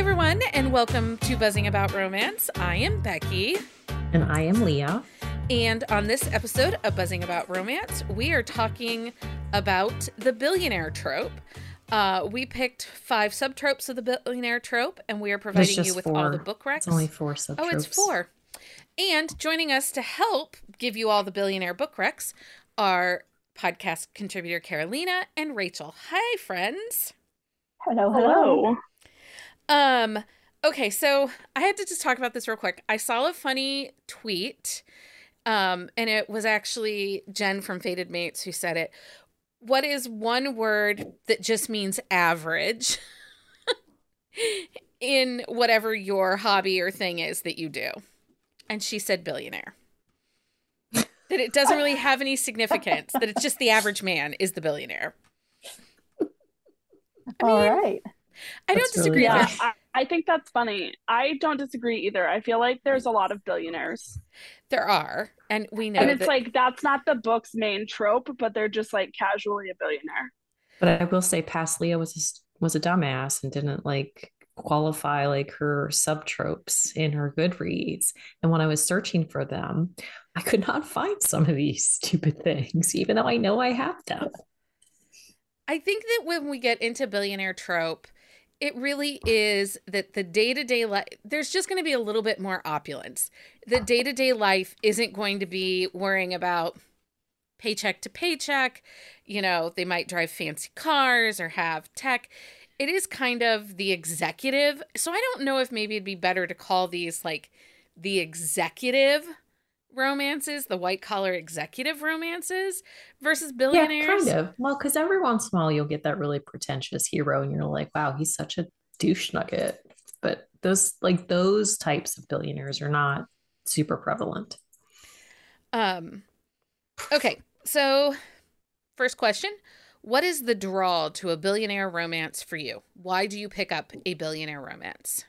everyone, and welcome to Buzzing About Romance. I am Becky. And I am Leah. And on this episode of Buzzing About Romance, we are talking about the billionaire trope. Uh, we picked five subtropes of the billionaire trope, and we are providing you with four. all the book recs. It's only four subtropes. Oh, it's four. And joining us to help give you all the billionaire book recs are podcast contributor Carolina and Rachel. Hi, friends. Hello, hello. Um, okay, so I had to just talk about this real quick. I saw a funny tweet, um, and it was actually Jen from Faded Mates who said it. What is one word that just means average in whatever your hobby or thing is that you do? And she said billionaire. that it doesn't really have any significance, that it's just the average man is the billionaire. I All mean, right. I don't That's really disagree funny. Yeah, I, I think that's funny. I don't disagree either. I feel like there's a lot of billionaires. There are, and we know And it's that. like that's not the book's main trope, but they're just like casually a billionaire. But I will say, past Leah was just, was a dumbass and didn't like qualify like her subtropes in her Goodreads. And when I was searching for them, I could not find some of these stupid things, even though I know I have them. I think that when we get into billionaire trope, it really is that the day to day life, there's just going to be a little bit more opulence. The day to day life isn't going to be worrying about paycheck to paycheck. You know, they might drive fancy cars or have tech. It is kind of the executive. So I don't know if maybe it'd be better to call these like the executive romances, the white collar executive romances versus billionaires. Yeah, kind of. Well, because every once in a while you'll get that really pretentious hero and you're like, wow, he's such a douche nugget. But those like those types of billionaires are not super prevalent. Um okay, so first question, what is the draw to a billionaire romance for you? Why do you pick up a billionaire romance?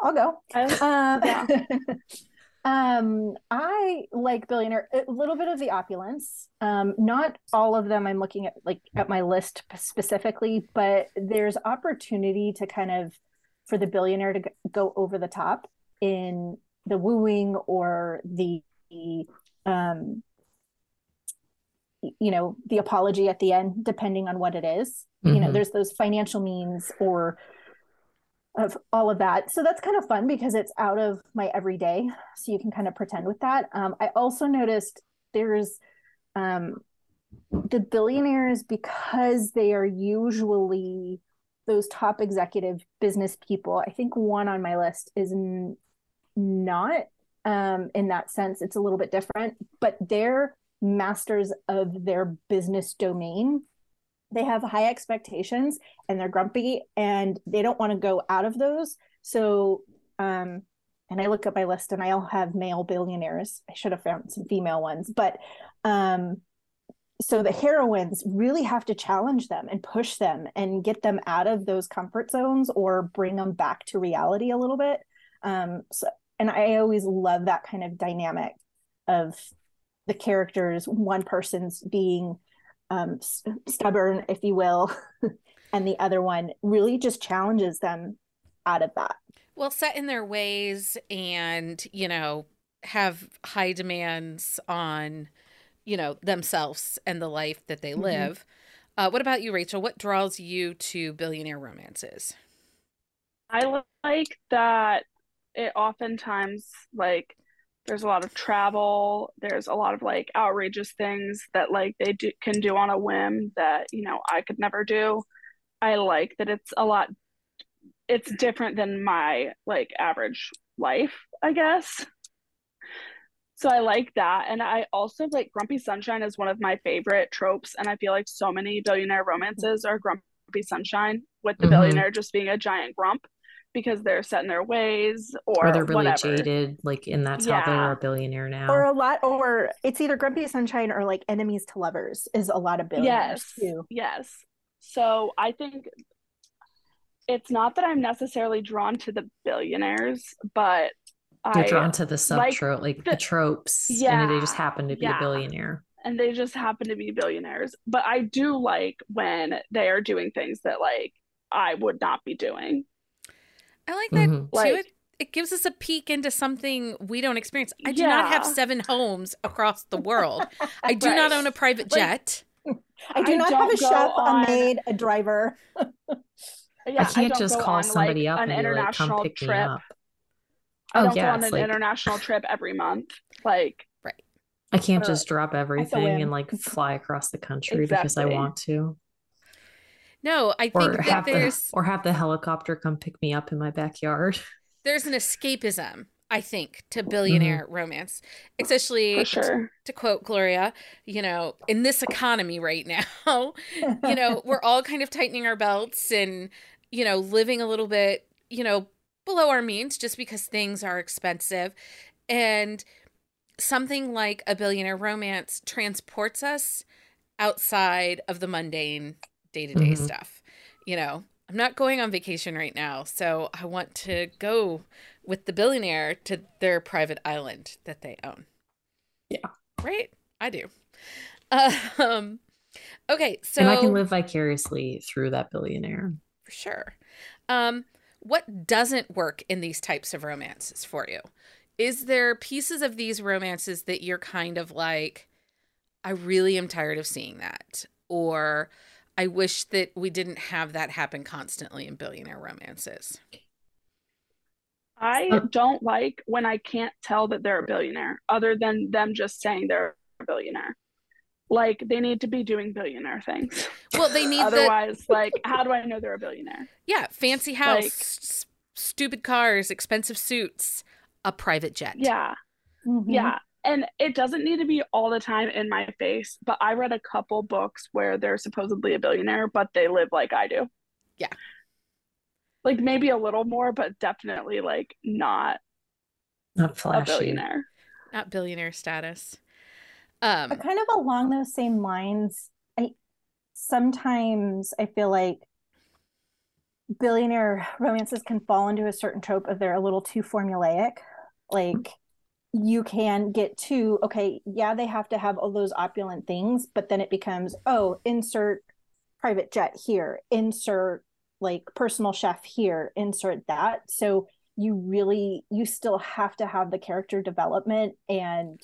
I'll go. I, Um, Yeah. um, I like billionaire a little bit of the opulence. Um, not all of them. I'm looking at like at my list specifically, but there's opportunity to kind of for the billionaire to go over the top in the wooing or the um you know the apology at the end depending on what it is you know Mhm. there's those financial means or of all of that. So that's kind of fun because it's out of my everyday so you can kind of pretend with that. Um, i also noticed there's um, the billionaires because they are usually those top executive business people i think one on my list is n- not um, in that sense. It's a little bit different but they're masters of their business domain they have high expectations and they're grumpy and they don't want to go out of those. So um and i look at my list and i all have male billionaires. I should have found some female ones but um so the heroines really have to challenge them and push them and get them out of those comfort zones or bring them back to reality a little bit. Um so and i always love that kind of dynamic of the characters one person's being um, s- stubborn, if you will, and the other one really just challenges them out of that. Well, set in their ways and, you know, have high demands on, you know, themselves and the life that they Mhm. live. Uh, what about you, Rachel? What draws you to billionaire romances? I like that it oftentimes like there's a lot of travel, there's a lot of like outrageous things that like they do, can do on a whim that, you know, I could never do. I like that it's a lot it's different than my like average life, I guess. So I like that. And I also like Grumpy Sunshine is one of my favorite tropes. And I feel like so many billionaire romances are Grumpy Sunshine with the Mhm. billionaire just being a giant grump because they're set in their ways or, Or they're really whatever. jaded, like, and that's how they're Yeah. a billionaire now. Or a lot, or it's either Grumpy Sunshine or like enemies to lovers is a lot of billionaires Yes. too. Yes. So I think it's not that I'm necessarily drawn to the billionaires, but You're I drawn to the like subtrope, like the, the- tropes, and they just happen to be a billionaire. and they just happen to be billionaires. But I do like when they are doing things that like I would not be doing. I like that Mhm. too. Like- it, it gives us a peek into something we don't experience. I do not have seven homes across the world. I do not own a private Like- jet. I do I not have a chef, on- a maid, a driver. Yeah, I can't don't just call on, somebody like, up an and be like, "Come pick trip. me up." I Oh don't yeah, go on an like international trip every month. Like right. I can't or just drop everything and like fly across the country because I want to, No, I think or that have the there's or have the helicopter come pick me up in my backyard. there's an escapism. I think to mm-hmm. billionaire romance, especially for sure. to quote Gloria, you know, in this economy right now, you know, we're all kind of tightening our belts and, you know, living a little bit, you know, below our means just because things are expensive. And something like a billionaire romance transports us outside of the mundane day to day stuff. You know, I'm not going on vacation right now, so I want to go with the billionaire to their private island that they own. Yeah. Right? I do. Um okay, so and I can live vicariously through that billionaire. for sure. Um, what doesn't work in these types of romances for you? Is there pieces of these romances that you're kind of like, I really am tired of seeing that, or I wish that we didn't have that happen constantly in billionaire romances? I don't like when I can't tell that they're a billionaire, other than them just saying they're a billionaire. Like they need to be doing billionaire things. Well, they need the Otherwise, like, how do I know they're a billionaire? yeah, fancy house, Like- s- stupid cars, expensive suits, a private jet. Yeah, Mhm. yeah. And it doesn't need to be all the time in my face, but I read a couple books where they're supposedly a billionaire, but they live like I do. Yeah. Like maybe a little more, but definitely like not Not a flashy. billionaire. not billionaire status. Um, But kind of along those same lines, I sometimes I feel like billionaire romances can fall into a certain trope of they're a little too formulaic. Like you can get to okay, yeah, they have to have all those opulent things, but then it becomes, oh, insert private jet here, insert like personal chef here, insert that. So you really you still have to have the character development and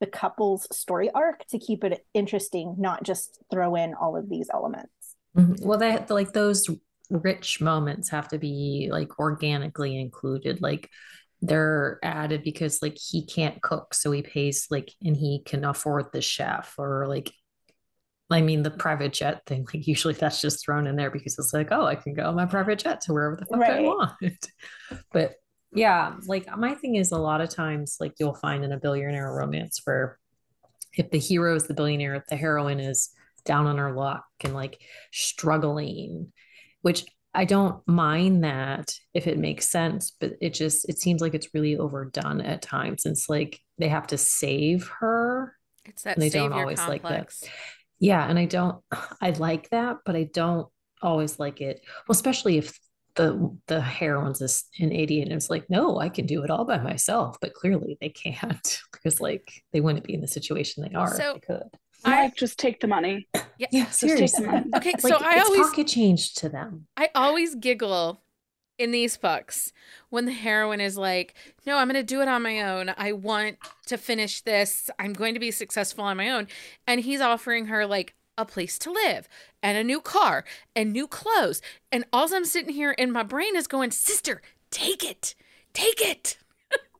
the couple's story arc to keep it interesting, not just throw in all of these elements. Mhm. Well, that like those rich moments have to be like organically included. Like they're added because like he can't cook, so he pays like and he can afford the chef or like I mean the private jet thing, like usually that's just thrown in there because it's like, oh, I can go on my private jet to wherever the fuck I want. But yeah, like my thing is a lot of times like you'll find in a billionaire romance where if the hero is the billionaire, the heroine is down on her luck and like struggling, which I don't mind that if it makes sense, but it just it seems like it's really overdone at times. It's like they have to save her. it's that they don't always like that. Yeah, and I don't I like that, but I don't always like it. Well, especially if the the heroine's is an idiot and it's like, no, I can do it all by myself, but clearly they can't because like they wouldn't be in the situation they are if So, they could. I Like just take the money. yeah. Yeah, Just take the seriously. money. Okay, Like so I it's always pocket change to them. I always giggle in these books when the heroine is like, No, I'm going to do it on my own. I want to finish this. I'm going to be successful on my own. And he's offering her like a place to live and a new car and new clothes. And all I'm sitting here in my brain is going, Sister, take it. Take it.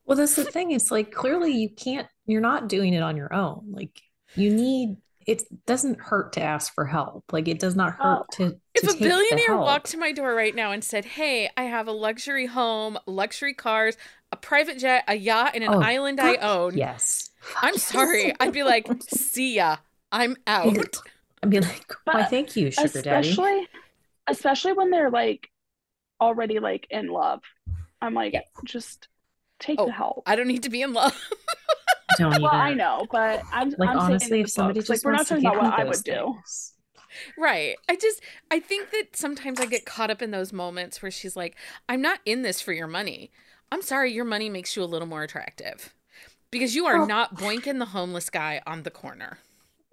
Well, that's the thing. It's like clearly you can't, you're not doing it on your own. Like you need, it doesn't hurt to ask for help. Like it does not oh, hurt to, to If a take the billionaire help. walked to my door right now and said, Hey, I have a luxury home, luxury cars, a private jet, a yacht, and an Oh, island I own. Yes. I'm yes. sorry. I'd be like, See ya. I'm out. I'd be like, why, But thank you, sugar daddy. especially especially when they're like already like in love i'm like Yeah. just take Oh, the help I don't need to be in love. Don't even. well i know but i'm Like I'm saying honestly, if the somebody books, like just we're not wants to talking give about what i those would do right. I just, I think that sometimes I get caught up in those moments where she's like, I'm not in this for your money. I'm sorry, your money makes you a little more attractive because you are Well- not boinking the homeless guy on the corner.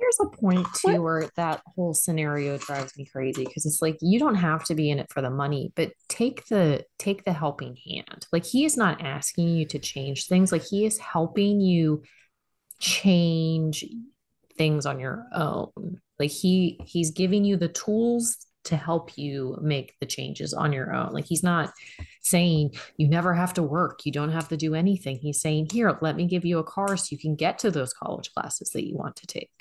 There's a point too where that whole scenario drives me crazy because it's like you don't have to be in it for the money, but take the take the helping hand. Like he is not asking you to change things. Like he is helping you change things on your own. Like he he's giving you the tools to help you make the changes on your own. Like he's not saying you never have to work, you don't have to do anything. He's saying, "Here, let me give you a car so you can get to those college classes that you want to take."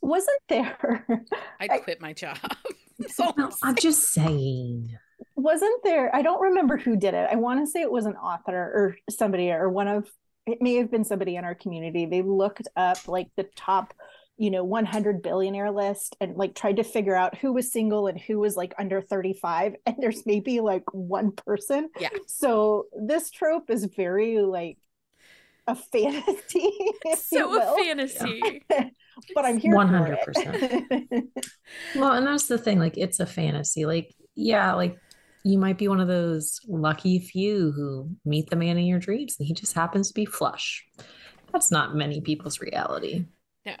Wasn't there? I'd quit my job. so no, I'm just saying. Wasn't there? I don't remember who did it. I want to say it was an author or somebody or one of it may have been somebody in our community. They looked up like the top, you know, 100 billionaire list and like tried to figure out who was single and who was like under 35. And there's maybe like one person. Yeah. So this trope is very like a fantasy. so a fantasy. Yeah. but I'm here 100%. well, and that's the thing. Like, it's a fantasy. Like, yeah, like you might be one of those lucky few who meet the man in your dreams and he just happens to be flush. That's not many people's reality. No.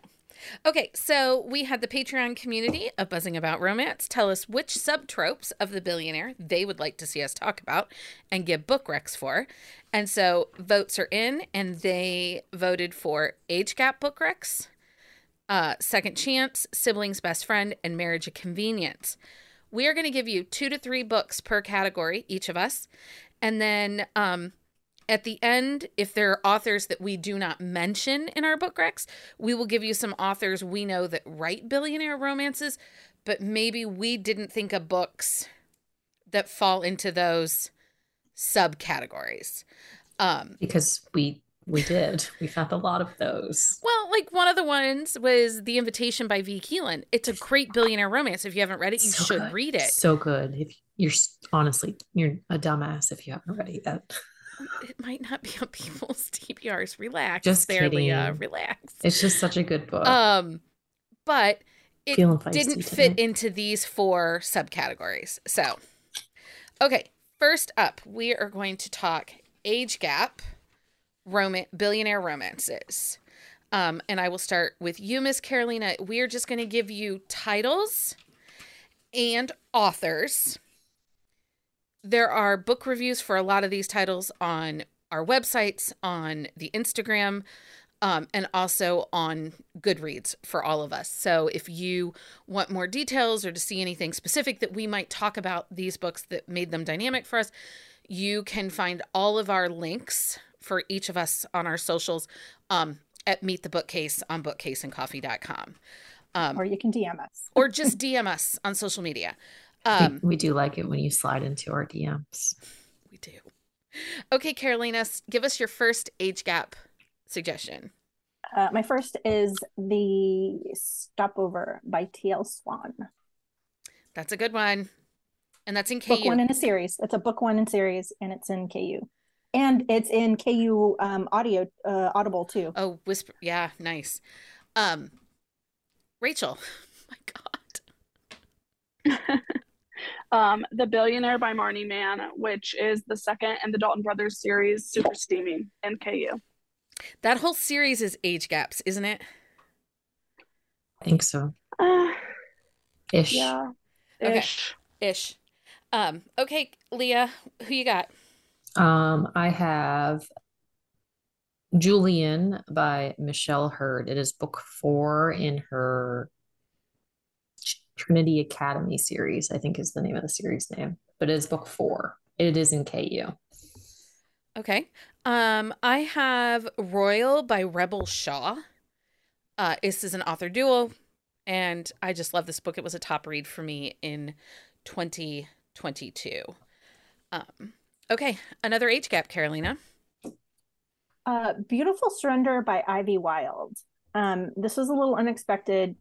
Okay, so we had the Patreon community of Buzzing About Romance tell us which subtropes of the billionaire they would like to see us talk about and give book recs for. And so votes are in, and they voted for age gap book recs, uh, second chance, siblings best friend, and marriage of convenience. We are going to give you two to three books per category, each of us. And then um, at the end, if there are authors that we do not mention in our book recs, we will give you some authors we know that write billionaire romances, but maybe we didn't think of books that fall into those subcategories. Um, because we we did. We found a lot of those. Well, like one of the ones was The Invitation by Vi Keeland. It's a great billionaire romance. If you haven't read it, you so should good. read it. So good. If you're honestly, you're a dumbass if you haven't read it yet. It might not be on people's TBRs. Relax. Just there, kidding. Leah. Relax. It's just such a good book. Um, but it didn't fit into these four subcategories. So, okay. First up, we are going to talk age gap roman- billionaire romances. Um, and I will start with you, Miss Carolina. We are just going to give you titles and authors. There are book reviews for a lot of these titles on our websites, on the Instagram, um, and also on Goodreads for all of us. So if you want more details or to see anything specific that we might talk about these books that made them dynamic for us, you can find all of our links for each of us on our socials um, at Meet the Bookcase on bookcaseandcoffee.com. Um, or you can DM us. or just DM us on social media. Um, we, we do like it when you slide into our DMs. We do. Okay, Carolina, give us your first age gap suggestion. Uh, my first is The Stopover by T.L. Swan. That's a good one. And that's in KU. Book one in a series. It's a book one in series, and it's in KU and it's in KU um, audio uh, audible too. Oh, whisper. Yeah, nice. Um, Rachel, my God. um, The Billionaire by Marni Mann, which is the second in the Dalton Brothers series, Super Steamy in KU. That whole series is age gaps, isn't it? I think so. Uh, Ish. Yeah. Ish. Okay. Ish. Um, okay, Leah, who you got? Um, I have Julian by Michelle Heard. It is book four in her Trinity Academy series, I think is the name of the series name, but it is book four. It is in KU. Okay. Um, I have Royal by Rebel Shaw. Uh, this is an author duo, and I just love this book. It was a top read for me in 2022. Um, Okay, another age gap, Carolina. Uh, Beautiful Surrender by Ivy Wild. Um, this was a little unexpected.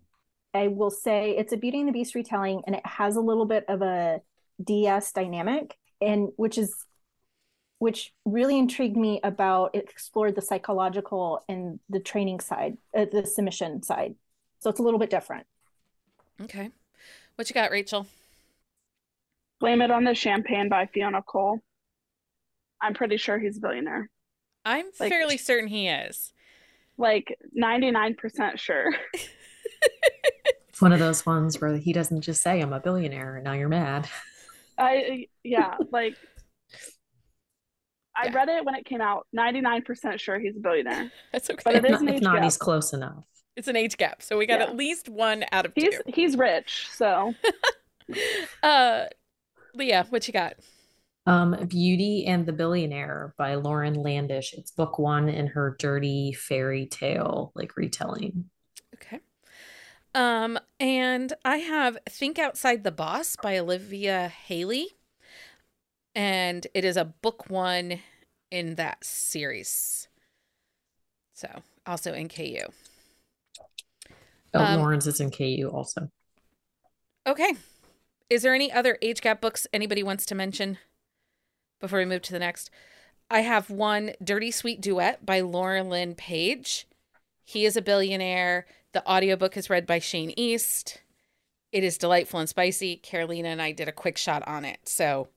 I will say it's a Beauty and the Beast retelling, and it has a little bit of a DS dynamic, and which is which really intrigued me about it explored the psychological and the training side, uh, the submission side. So it's a little bit different. Okay, what you got, Rachel? Blame It on the Champagne by Fiona Cole. I'm pretty sure he's a billionaire. I'm like, fairly certain he is. Like 99% sure. It's one of those ones where he doesn't just say, I'm a billionaire, and now you're mad. I yeah, like I Yeah. read it when it came out. 99% sure he's a billionaire. That's okay. But If it is not, an if age not gap. he's close enough. It's an age gap, so we got Yeah. at least one out of He's two. he's rich, so Uh, Leah, what you got? Um, Beauty and the Billionaire by Lauren Landish. It's book one in her dirty fairy tale like retelling. Okay. Um, and I have Think Outside the Boss by Olivia Haley. And it is a book one in that series. So also in KU. Oh, Um, Lauren's is in KU also. Okay. Is there any other age gap books anybody wants to mention before we move to the next? I have one Dirty Sweet Duet by Laurelin Paige. He is a billionaire. The audiobook is read by Shane East. It is delightful and spicy. Carolina and I did a quick shot on it. So,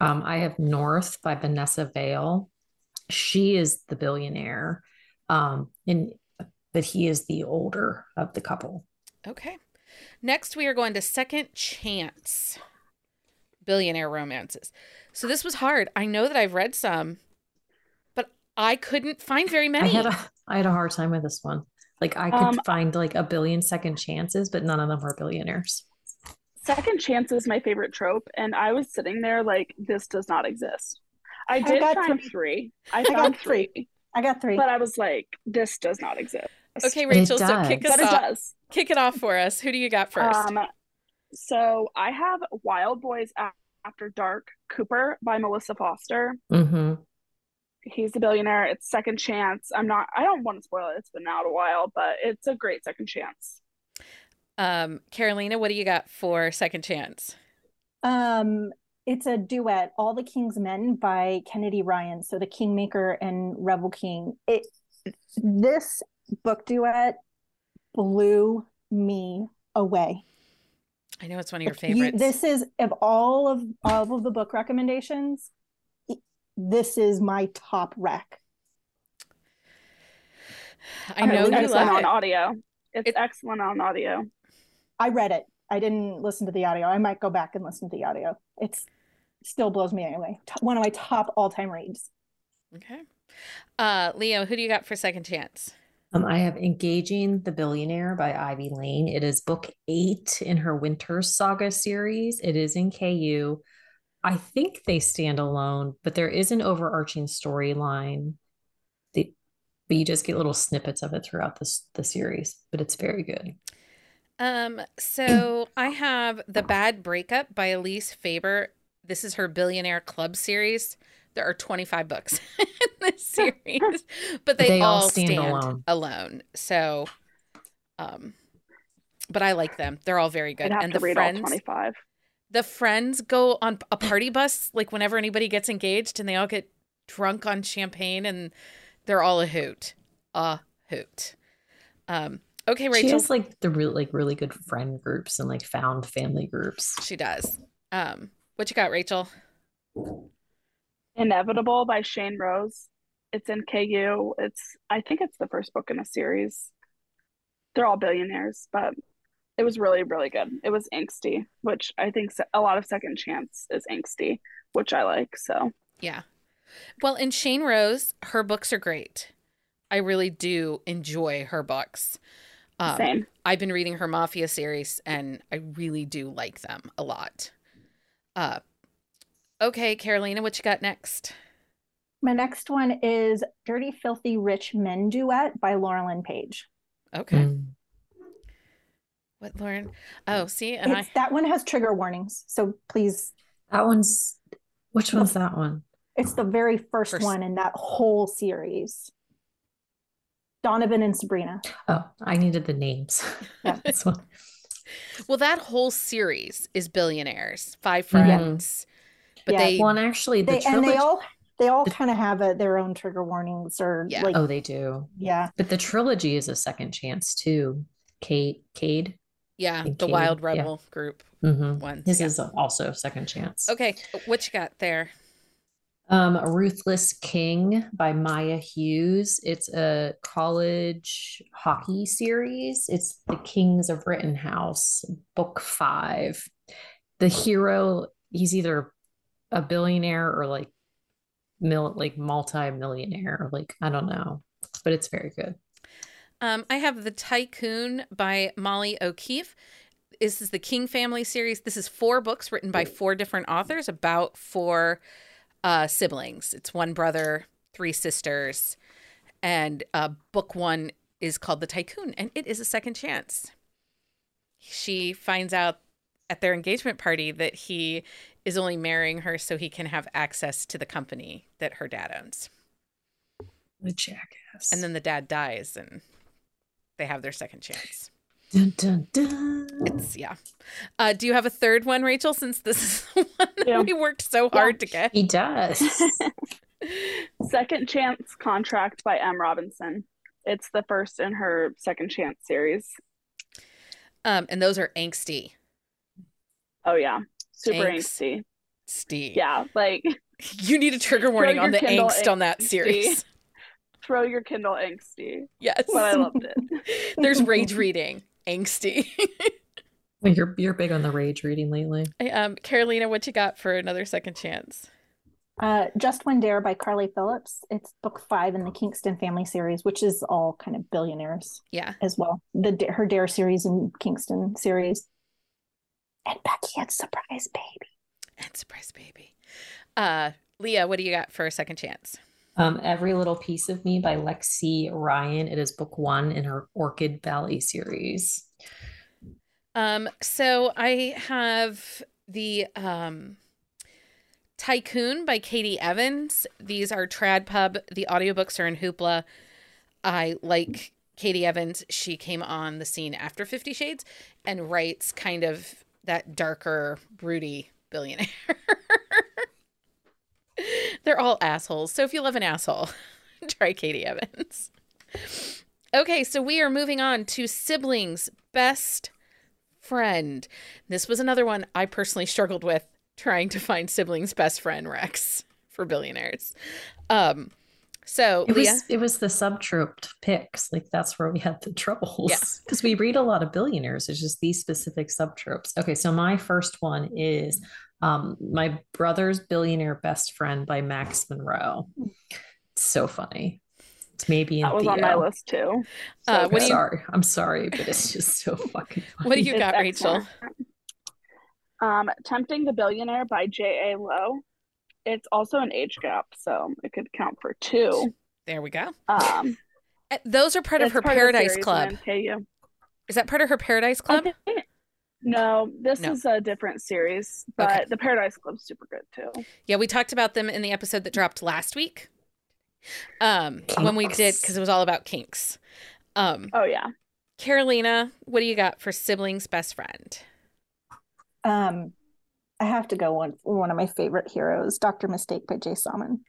Um, I have North by Vanessa Vale. She is the billionaire. Um, and but he is the older of the couple. okay. Next, we are going to Second Chance Billionaire Romances. So, this was hard. I know that I've read some, but I couldn't find very I many. had a I had a hard time with this one. Like I could Um, find like a billion second chances, but none of them were billionaires. second chance is my favorite trope, and I was sitting there like this does not exist. I I did got find three. three. I got three. three, I got three. but I was like, this does not exist. Okay, Rachel, so kick us But it off. does. Kick it off for us. Who do you got first? Um, so I have Wild Boys After Dark Cooper by Melissa Foster. hmm He's a billionaire. It's second chance. I'm not. I don't want to spoil it. It's been out a while, but it's a great second chance. Um, Carolina, what do you got for Second Chance? Um, it's a duet, All the King's Men by Kennedy Ryan. So the Kingmaker and Rebel King. It this book duet blew me away. I know it's one of your Like, you- favorites. this is of all of all of the book recommendations, i- this is my top rec. I know really you excellent love on it. audio. It's It- excellent on audio. I read it. I didn't listen to the audio. I might go back and listen to the audio. It's still blows me away. T- One of my top all-time reads. Okay. Uh, Leah, who do you got for Second Chance? Um, I have Engaging the Billionaire by Ivy Layne. It is book eight in her Winter Saga series. It is in KU. I think they stand alone, but there is an overarching storyline. The, but you just get little snippets of it throughout this the series, but it's very good. Um, so I have The Bad Breakup by Elise Faber. This is her Billionaire Club series. There are 25 books in this series, but they, They all all stand stand, alone. alone. So, um, but I like them. They're all very good. I'd have and to the read friends, all 25. The friends go on a party bus like whenever anybody gets engaged and they all get drunk on champagne and they're all a hoot a hoot um okay Rachel. She has like the real like really good friend groups and like found family groups. she does um what you got rachel Inevitable by Shain Rose. It's in KU. It's I think it's the first book in a series. They're all billionaires, but it was really really good. It was angsty, which I think a lot of second chance is angsty, which I like. So yeah well and shain rose her books are great i really do enjoy her books um, same. i've been reading her mafia series and i really do like them a lot uh okay carolina what you got next My next one is Dirty Filthy Rich Men Duet by Laurelin Paige. okay Mm. What lauren oh see and It's, i that one has trigger warnings. So please, That one's which one's that one? it's the very first, First. one in that whole series. Donovan and Sabrina. Oh, I needed the names. Yeah. This one. Well, that whole series is billionaires, five Mhm. friends, but Yeah. they Well, actually the They and they all they all the- kind of have a, their own trigger warnings or Yeah. like Oh, they do. yeah. But the trilogy is a second chance too. Kate, Cade. Yeah, the. Wild Yeah. Rebel group hmm ones. His yeah. is also second chance. Okay, what you got there? Um, Ruthless King by Maya Hughes. It's a college hockey series. It's The Kings of Rittenhouse, book five. The hero, he's either a billionaire or like mil like multi-millionaire, like I don't know, but it's very good. Um, I have The Tycoon by Molly O'Keefe. This is the King family series. This is four books written by four different authors about four uh, siblings. It's one brother, three sisters, and uh, book one is called The Tycoon, and it is a second chance. She finds out at their engagement party that he is only marrying her so he can have access to the company that her dad owns. The jackass. And then the dad dies, and they have their second chance. Dun, dun, dun. It's yeah. Uh, do you have a third one, Rachel? Since this is the one that Yeah. we worked so hard to get. He does. Second Chance Contract by M. Robinson. It's the first in her Second Chance series. Um, and those are angsty. Oh yeah, super Angst. angsty. Steve. Yeah, like You need a trigger warning on the Kindle angst on that series. Throw your Kindle angsty. Yes. But I loved it. There's rage reading. Angsty. Well, you're you're big on the rage reading lately. um, Carolina, what you got for another second chance? Uh, Just One Dare by Carly Phillips. It's book five in the Kingston family series, which is all kind of billionaires Yeah. as well. The her Dare series and Kingston series. And Becky and Surprise Baby. And surprise baby. Uh, Leah, what do you got for a second chance? Um, Every Little Piece of Me by Lexi Ryan. It is book one in her Orchid Valley series. Um, so I have the um Tycoon by Katy Evans. These are Trad Pub. The audiobooks are in Hoopla. I like Katy Evans. She came on the scene after Fifty Shades and writes kind of that darker, broody billionaire. They're all assholes. So if you love an asshole, try Katy Evans. Okay, so we are moving on to siblings best friend. This was another one I personally struggled with trying to find siblings best friend Rex for billionaires. Um so It Leah, was it was the subtrope picks. Like that's where we had the troubles. Yeah. Because we read a lot of billionaires. It's just these specific subtropes. Okay, so my first one is um my brother's billionaire best friend by Max Monroe. So funny. It's maybe in That was Theo. on my list too. Uh, what I'm you- sorry. I'm sorry, but it's just so fucking funny. what do you It's got, Rachel? Um, Tempting the Billionaire by J.A. Low. It's also an age gap, so it could count for two. There we go. Um, Uh, Those are part of her part Paradise series Club. in NKU. Is that part of her Paradise Club? I think- No, this No. is a different series, but Okay. the Paradise Club's super good too. Yeah, we talked about them in the episode that dropped last week. Um, when we did because it was all about kinks. Um, Oh yeah, Carolina, what do you got for siblings best friend? Um, I have to go one one of my favorite heroes, Doctor Mistake by Jay Salmon.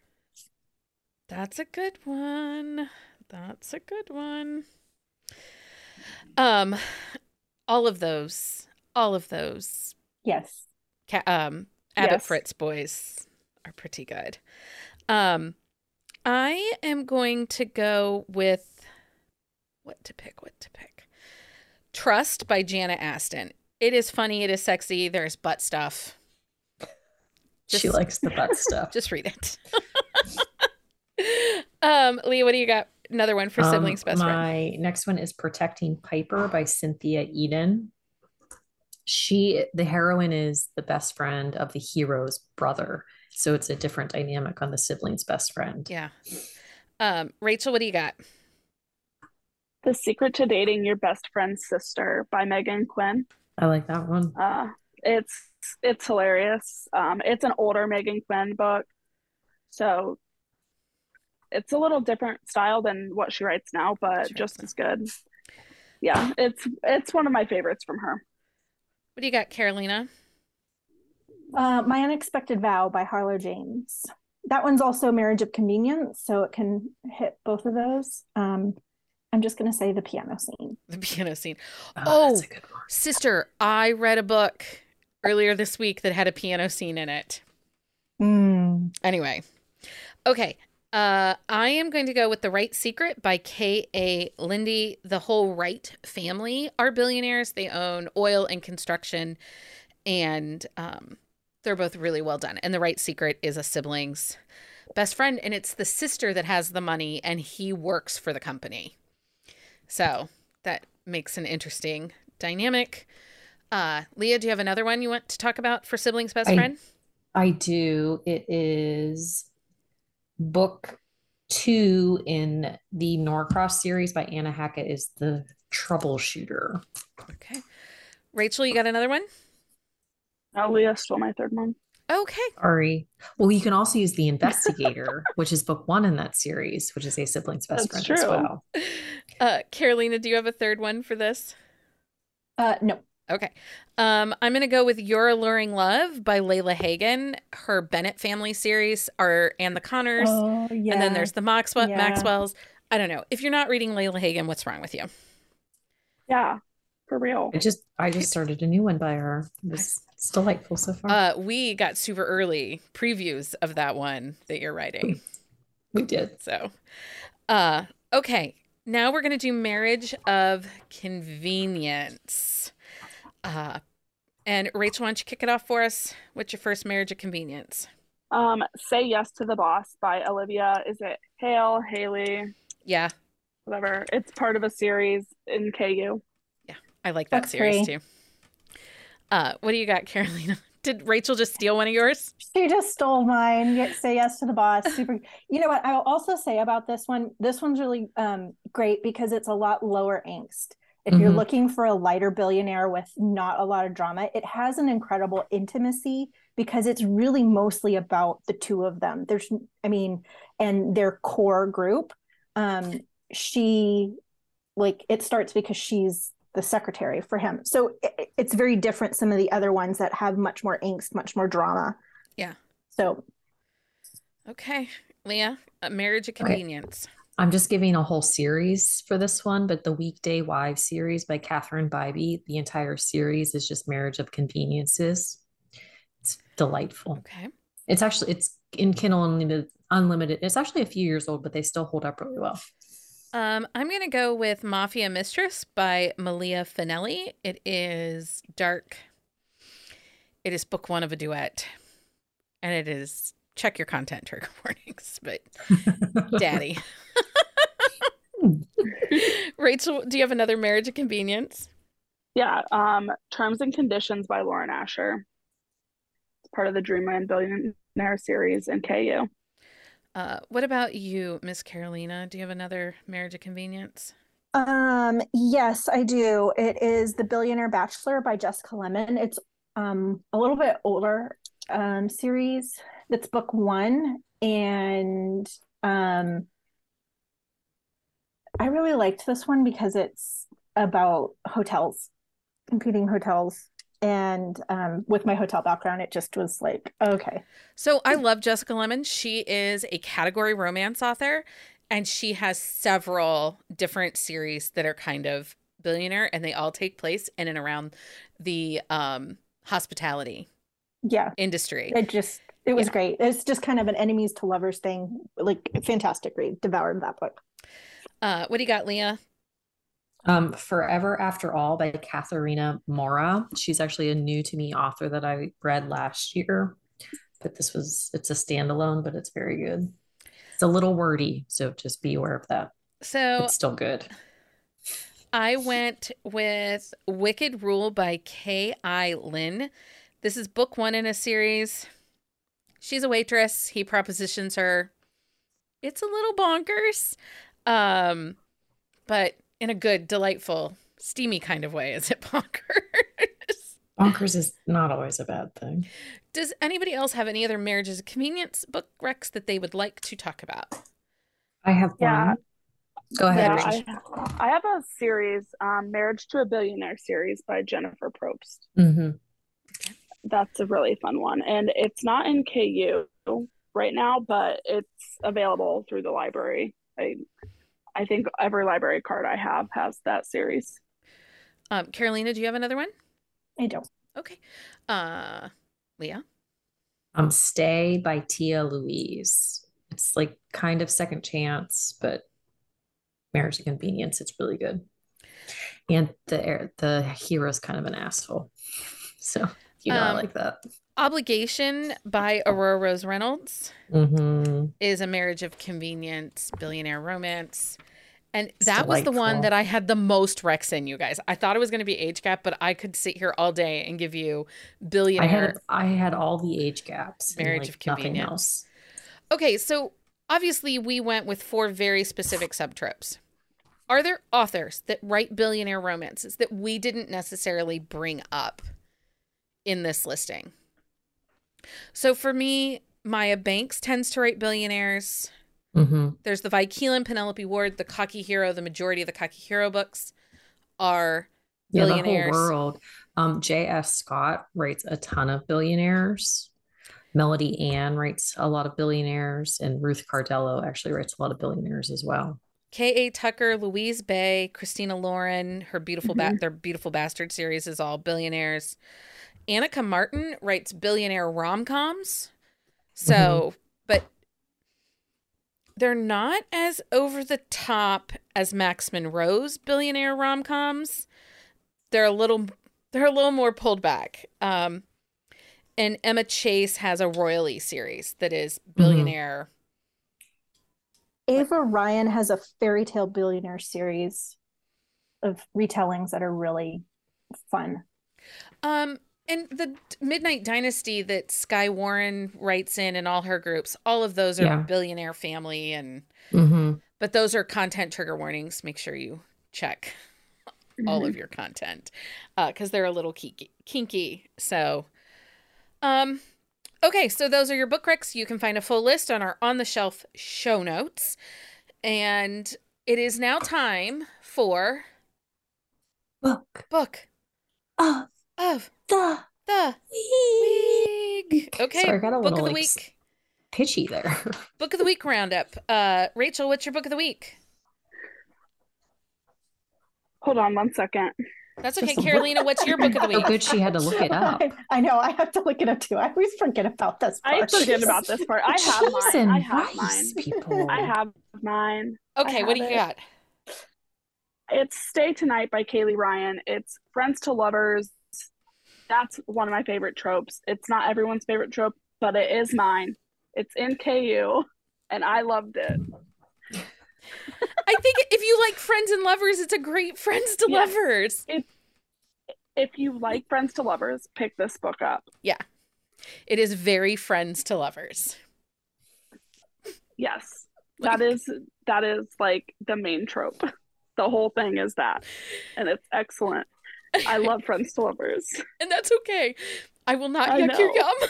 That's a good one. That's a good one. Um, all of those, all of those, Yes. ca- um, Abbott Yes. Fritz boys are pretty good. Um, I am going to go with what to pick. What to pick? Trust by Jana Aston. It is funny. It is sexy. There's butt stuff. she likes the butt stuff. Just read it. um, Leah, what do you got? Another one for Um, siblings best friend. my next one is Protecting Piper by Cynthia Eden. She, the heroine, is the best friend of the hero's brother. So it's a different dynamic on the sibling's best friend. Yeah. Um, Rachel, what do you got? The Secret to Dating Your Best Friend's Sister by Meghan Quinn. I like that one. Uh, it's it's hilarious. Um, it's an older Meghan Quinn book, so it's a little different style than what she writes now, but She just as good. Yeah, it's it's one of my favorites from her. What do you got, Carolina? Uh, My Unexpected Vow by Harlow James. That one's also Marriage of Convenience, so it can hit both of those. Um, I'm just going to say the piano scene. The piano scene. Oh, Oh. a good one. Sister, I read a book earlier this week that had a piano scene in it. Mm. Anyway, Okay. Uh, I am going to go with The Wright Secret by K.A. Linde. The whole Wright family are billionaires. They own oil and construction, and um, they're both really well done. And The Wright Secret is a sibling's best friend, and it's the sister that has the money, and he works for the company. So that makes an interesting dynamic. Uh, Leah, do you have another one you want to talk about for siblings' best I- friend? I do. It is book two in the Norcross series by Anna Hackett is the troubleshooter. Okay. Rachel, you got another one? Oh, Leah stole my third one. Okay. Sorry. Well, you can also use the investigator, which is book one in that series, which is a sibling's best That's friend as true. well. Uh, Carolina, do you have a third one for this? Uh, no. Okay. Um, I'm going to go with Your Alluring Love by Layla Hagen. Her Bennett family series are and the Connors. Oh, yeah. And then there's the Maxwell Yeah. Maxwells. I don't know. If you're not reading Layla Hagen, what's wrong with you? Yeah, for real. I just I just started a new one by her. It was it's delightful so far. Uh, we got super early previews of that one that you're writing. we did. So, uh, okay. Now we're going to do Marriage of Convenience. Uh, and Rachel, why don't you kick it off for us? What's your first Marriage of Convenience? Um, Say Yes to the Boss by Olivia. Is it Hale, Haley, Yeah, whatever? It's part of a series in KU. Yeah. I like that Book series three. too. Uh, what do you got, Carolina? Did Rachel just steal one of yours? She just stole mine. Ye- Say yes to the boss. Super. You know what? I'll also say about this one. This one's really um, great because it's a lot lower angst. If you're Mhm. looking for a lighter billionaire with not a lot of drama, it has an incredible intimacy because it's really mostly about the two of them. There's, I mean, and their core group. Um, she, like, it starts because she's the secretary for him. So it, it's very different. Some of the other ones that have much more angst, much more drama. Yeah. So Okay, Leah, uh, Marriage of Okay. Convenience. I'm just giving a whole series for this one, but the Weekday Wives series by Catherine Bybee, the entire series is just Marriage of Conveniences. It's delightful. Okay. It's actually it's in Kindle Unlimited. Unlimited. It's actually a few years old, but they still hold up really well. Um, I'm gonna go with Mafia Mistress by Malia Finelli. It is dark. It is book one of a duet, and it is check your content trigger warnings. But daddy, Rachel, do you have another marriage of convenience? Yeah, um, Terms and Conditions by Lauren Asher. It's part of the Dreamland Billionaire series in KU. Uh, what about you, Miss Carolina? Do you have another marriage of convenience? Um, yes, I do. It is The Billionaire Bachelor by Jessica Lemmon. It's um a little bit older um series. That's book one. And um I really liked this one because it's about hotels, competing hotels. And um with my hotel background, it just was like, okay. So I love Jessica Lemmon. She is a category romance author, and she has several different series that are kind of billionaire, and they all take place in and around the um, hospitality Yeah. industry. It just it was Yeah. great. It's just kind of an enemies to lovers thing. Like fantastic read. Devoured that book. Uh, what do you got, Leah? Um, Forever After All by Katharina Maura. She's actually a new to me author that I read last year, but this was it's a standalone, but it's very good. It's a little wordy, so just be aware of that. So It's still good. I went with Wicked Rule by K.I. Lynn. This is book one in a series. She's a waitress. He propositions her. It's a little bonkers, um, but in a good, delightful, steamy kind of way. Is it bonkers? Bonkers is not always a bad thing. Does anybody else have any other marriages of convenience book recs that they would like to talk about? I have Yeah. one. Go ahead, Yeah, I, I have a series, um, Marriage to a Billionaire series by Jennifer Probst. hmm That's a really fun one. And it's not in KU right now, but it's available through the library. I I think every library card I have has that series. Um, Carolina, do you have another one? I don't. Okay. Uh, Leah. Um, Stay by Tia Louise It's like kind of second chance, but marriage of convenience. It's really good. And the the hero's kind of an asshole. So you know I Um, like that. Obligation by Aurora Rose Reynolds hmm is a marriage of convenience, billionaire romance. And It's that was the one that I had the most Rex in, you guys. I thought it was going to be age gap, but I could sit here all day and give you I billionaire. had I had all the age gaps. Marriage like, of convenience. else. Okay, so obviously we went with four very specific subtropes. Are there authors that write billionaire romances that we didn't necessarily bring up in this listing? So for me, Maya Banks tends to write billionaires. hmm There's the Vi Keeland, Penelope Ward, the Cocky Hero. The majority of the Cocky Hero books are billionaires. Yeah, the whole world. Um, J.S. Scott writes a ton of billionaires. Melody Anne writes a lot of billionaires, and Ruth Cardello actually writes a lot of billionaires as well. K.A. Tucker, Louise Bay, Christina Lauren, her beautiful ba- Mhm. their beautiful bastard series is all billionaires. Annika Martin writes billionaire rom-coms. So, but they're not as over the top as Max Monroe's billionaire rom-coms. They're a little they're a little more pulled back. Um and Emma Chase has a royally series that is billionaire. Ava Ryan has a fairy tale billionaire series of retellings that are really fun. Um, and the Midnight Dynasty that Skye Warren writes in and all her groups, all of those are Yeah. billionaire family, and hmm but those are content trigger warnings. Make sure you check all of your content because they're a little kinky. kinky. So, um, okay, so those are your book recs. You can find a full list on our on the shelf show notes, and it is now time for Book book of of the the week. week. Okay, Sorry, I got a book of the like, week. Pitchy there. Book of the week roundup. Uh, Rachel, what's your book of the week? Hold on one second. That's okay. Just. Carolina, what's your book of the week? good. She had to look it up. I, I know. I have to look it up too. I always forget about this Part. I part. forget about this part. I have Cheese mine. I have mine. people. I have mine. I Okay, what do you it. got? It's Stay Tonight by Kaylee Ryan. It's Friends to Lovers. That's one of my favorite tropes. It's not everyone's favorite trope, but it is mine. It's in KU, and I loved it. I think if you like Friends and Lovers, it's a great Friends to. Lovers. If you like Friends to Lovers, pick this book up. Yeah. It is very Friends to Lovers. Yes, that is that is like the main trope. The whole thing is that, and it's excellent. I love Friends to Lovers. and that's okay. I will not I yuck your know. yum.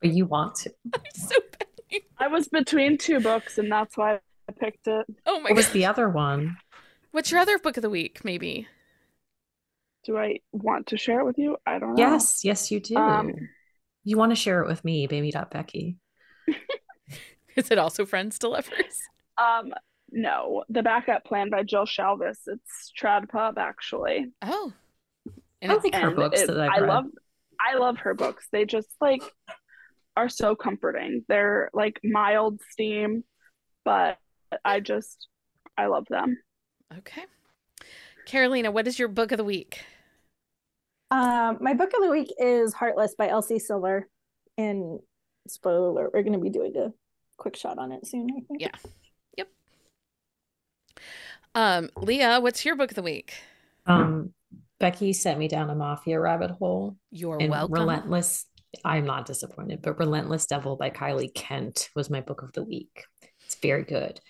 But you want to. I'm so bad. I was between two books, and that's why I picked it. Oh my What was the other one? What's your other book of the week, maybe? Do I want to share it with you? I don't know. Yes, yes, you do. Um, you want to share it with me, baby.becky. Is it also Friends to Lovers? Um, no, the backup plan by Jill Shalvis. It's Trad Pub actually. Oh. And I it's, like her And books it- that I've read. love I love her books. They just like are so comforting. They're like mild steam, but I just I love them. okay. Carolina, what is your book of the week? Um, my book of the week is Heartless by Elsie Silver. And spoiler alert, we're going to be doing a quick shot on it soon, I think. Yeah. Um, Leah, what's your book of the week? Um, Becky sent me down a mafia rabbit hole You're welcome. Relentless. I'm not disappointed, but Relentless Devil by Kylie Kent was my book of the week. It's very good.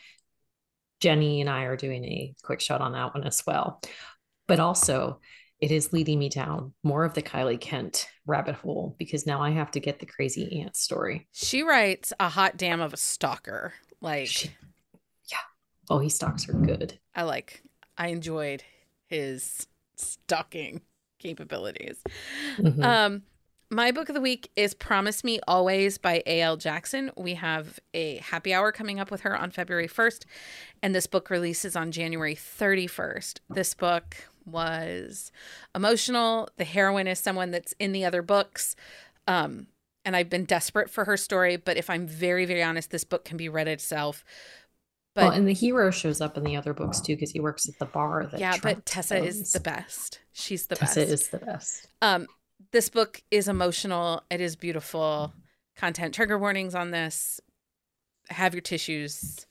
Jenny and I are doing a quick shot on that one as well. But also, it is leading me down more of the Kylie Kent rabbit hole because now I have to get the crazy ant story. She writes a hot damn of a stalker. Like She-. Oh, he stalks her good. I like I enjoyed his stalking capabilities. Mhm. Um my book of the week is Promise Me Always by A.L. Jackson. We have a happy hour coming up with her on February 1st, and this book releases on January 31st. This book was emotional. The heroine is someone that's in the other books. Um, and I've been desperate for her story. But if I'm very, very honest, this book can be read itself. But well, and the hero shows up in the other books too because he works at the bar. That yeah, Trent but Tessa owns. is the best. She's the Tessa best. is the best. Um, this book is emotional. It is beautiful. Content trigger warnings on this. Have your tissues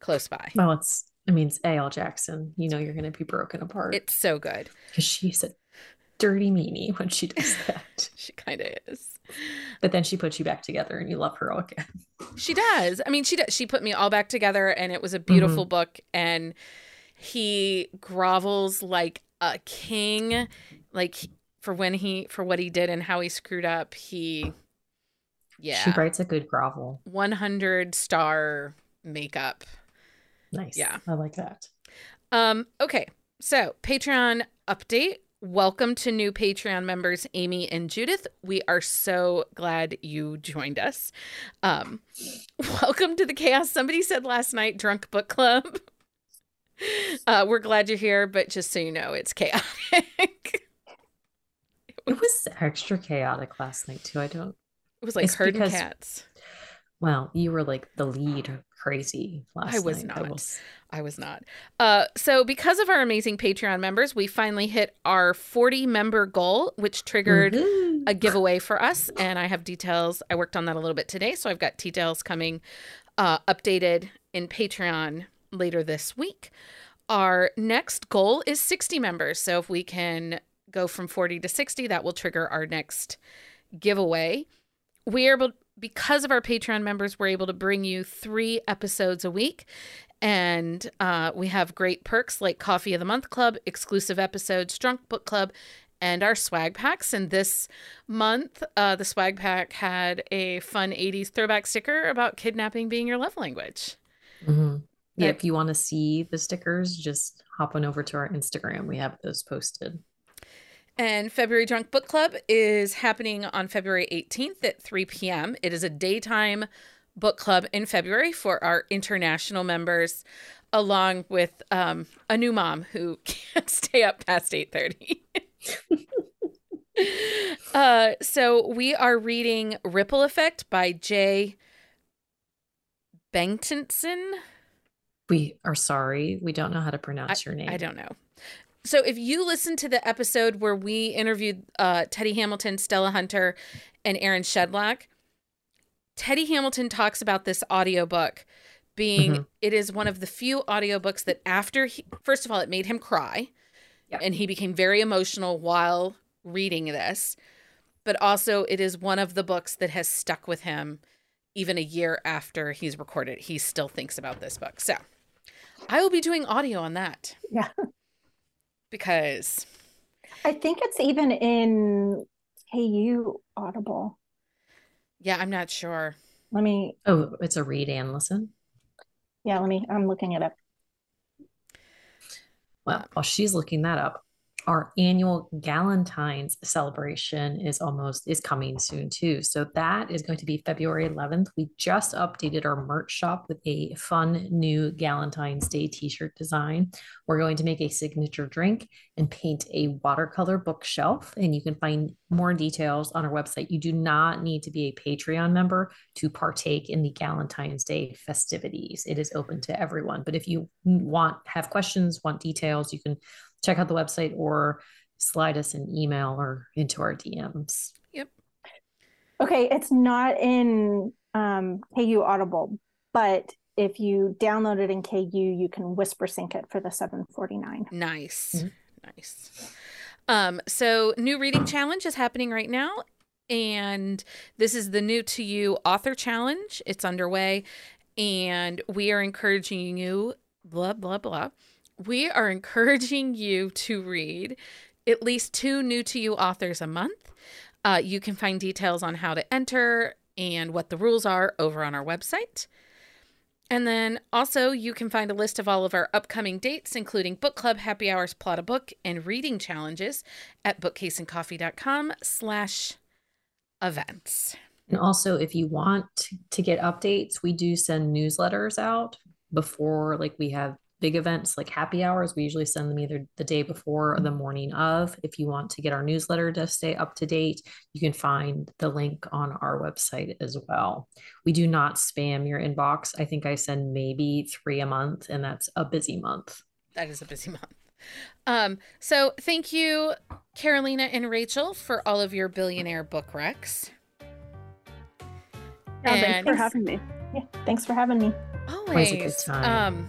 close by. Well, it's I mean, it's A.L. Jackson. You know, you're going to be broken apart. It's so good because she's a dirty meanie when she does that. she kind of is. But then she puts you back together and you love her all again. She does. I mean, she does. She put me all back together and it was a beautiful mm-hmm. book. And he grovels like a king, like for when he, for what he did and how he screwed up. He, yeah. She writes a good grovel. 100 star makeup. Nice. Yeah. I like that. Um, okay. So, Patreon update. Welcome to new Patreon members, Amy and Judith. We are so glad you joined us. Um, welcome to the chaos. Somebody said last night, drunk book club. Uh, we're glad you're here, but just so you know, it's chaotic. it was extra chaotic last night too. I don't. It was like herding because, cats. Well, you were like the lead crazy last I was night. not. I was, I was not. Uh, so because of our amazing Patreon members, we finally hit our 40 member goal, which triggered mm-hmm. a giveaway for us. And I have details. I worked on that a little bit today, so I've got details coming uh, updated in Patreon later this week. Our next goal is 60 members. So if we can go from 40 to 60, that will trigger our next giveaway. We are able because of our Patreon members, we're able to bring you three episodes a week. And uh, we have great perks like Coffee of the Month Club, exclusive episodes, Drunk Book Club, and our swag packs. And this month, uh, the swag pack had a fun 80s throwback sticker about kidnapping being your love language. Mm-hmm. Yeah, if you want to see the stickers, just hop on over to our Instagram. We have those posted. And February Drunk Book Club is happening on February 18th at 3 p.m. It is a daytime book club in February for our international members, along with um, a new mom who can't stay up past 8:30. uh, so we are reading Ripple Effect by Jay Bengtenson. We are sorry. We don't know how to pronounce I, your name. I don't know. So if you listen to the episode where we interviewed uh, Teddy Hamilton, Stella Hunter, and Aaron Shedlock, Teddy Hamilton talks about this audiobook being mm-hmm. it is one of the few audiobooks that after he, first of all it made him cry. Yep. and he became very emotional while reading this. But also it is one of the books that has stuck with him even a year after he's recorded. He still thinks about this book. So i will be doing audio on that. Yeah because I think it's even in KU Audible. Yeah, I'm not sure. Let me. Oh, it's a read and listen. Yeah, let me. I'm looking it up. Well, while she's looking that up, our annual Galentine's celebration is almost is coming soon too. So that is going to be February 11th. We just updated our merch shop with a fun new Galentine's Day t-shirt design. We're going to make a signature drink and paint a watercolor bookshelf and you can find more details on our website. You do not need to be a Patreon member to partake in the Galentine's Day festivities. It is open to everyone. But if you want have questions, want details, you can check out the website or slide us an email or into our DMs. Yep. Okay, it's not in um, KU Audible, but if you download it in KU, you can Whispersync it for the 749. Nice. Mm-hmm. Nice. Um, so new reading challenge is happening right now. And this is the new to you author challenge. It's underway. And we are encouraging you, blah, blah, blah, we are encouraging you to read at least two new to you authors a month. Uh, you can find details on how to enter and what the rules are over on our website. And then also, you can find a list of all of our upcoming dates, including book club, happy hours, plot a book, and reading challenges at bookcaseandcoffee.com slash events. And also, if you want to get updates, we do send newsletters out before, like we have big events like happy hours, we usually send them either the day before or the morning of. If you want to get our newsletter to stay up to date, you can find the link on our website as well. We do not spam your inbox. I think I send maybe three a month, and that's a busy month. That is a busy month. Um, so thank you, Carolina and Rachel, for all of your billionaire book recs. Yeah, thanks for having me. Yeah, thanks for having me. Always. a good time. Um,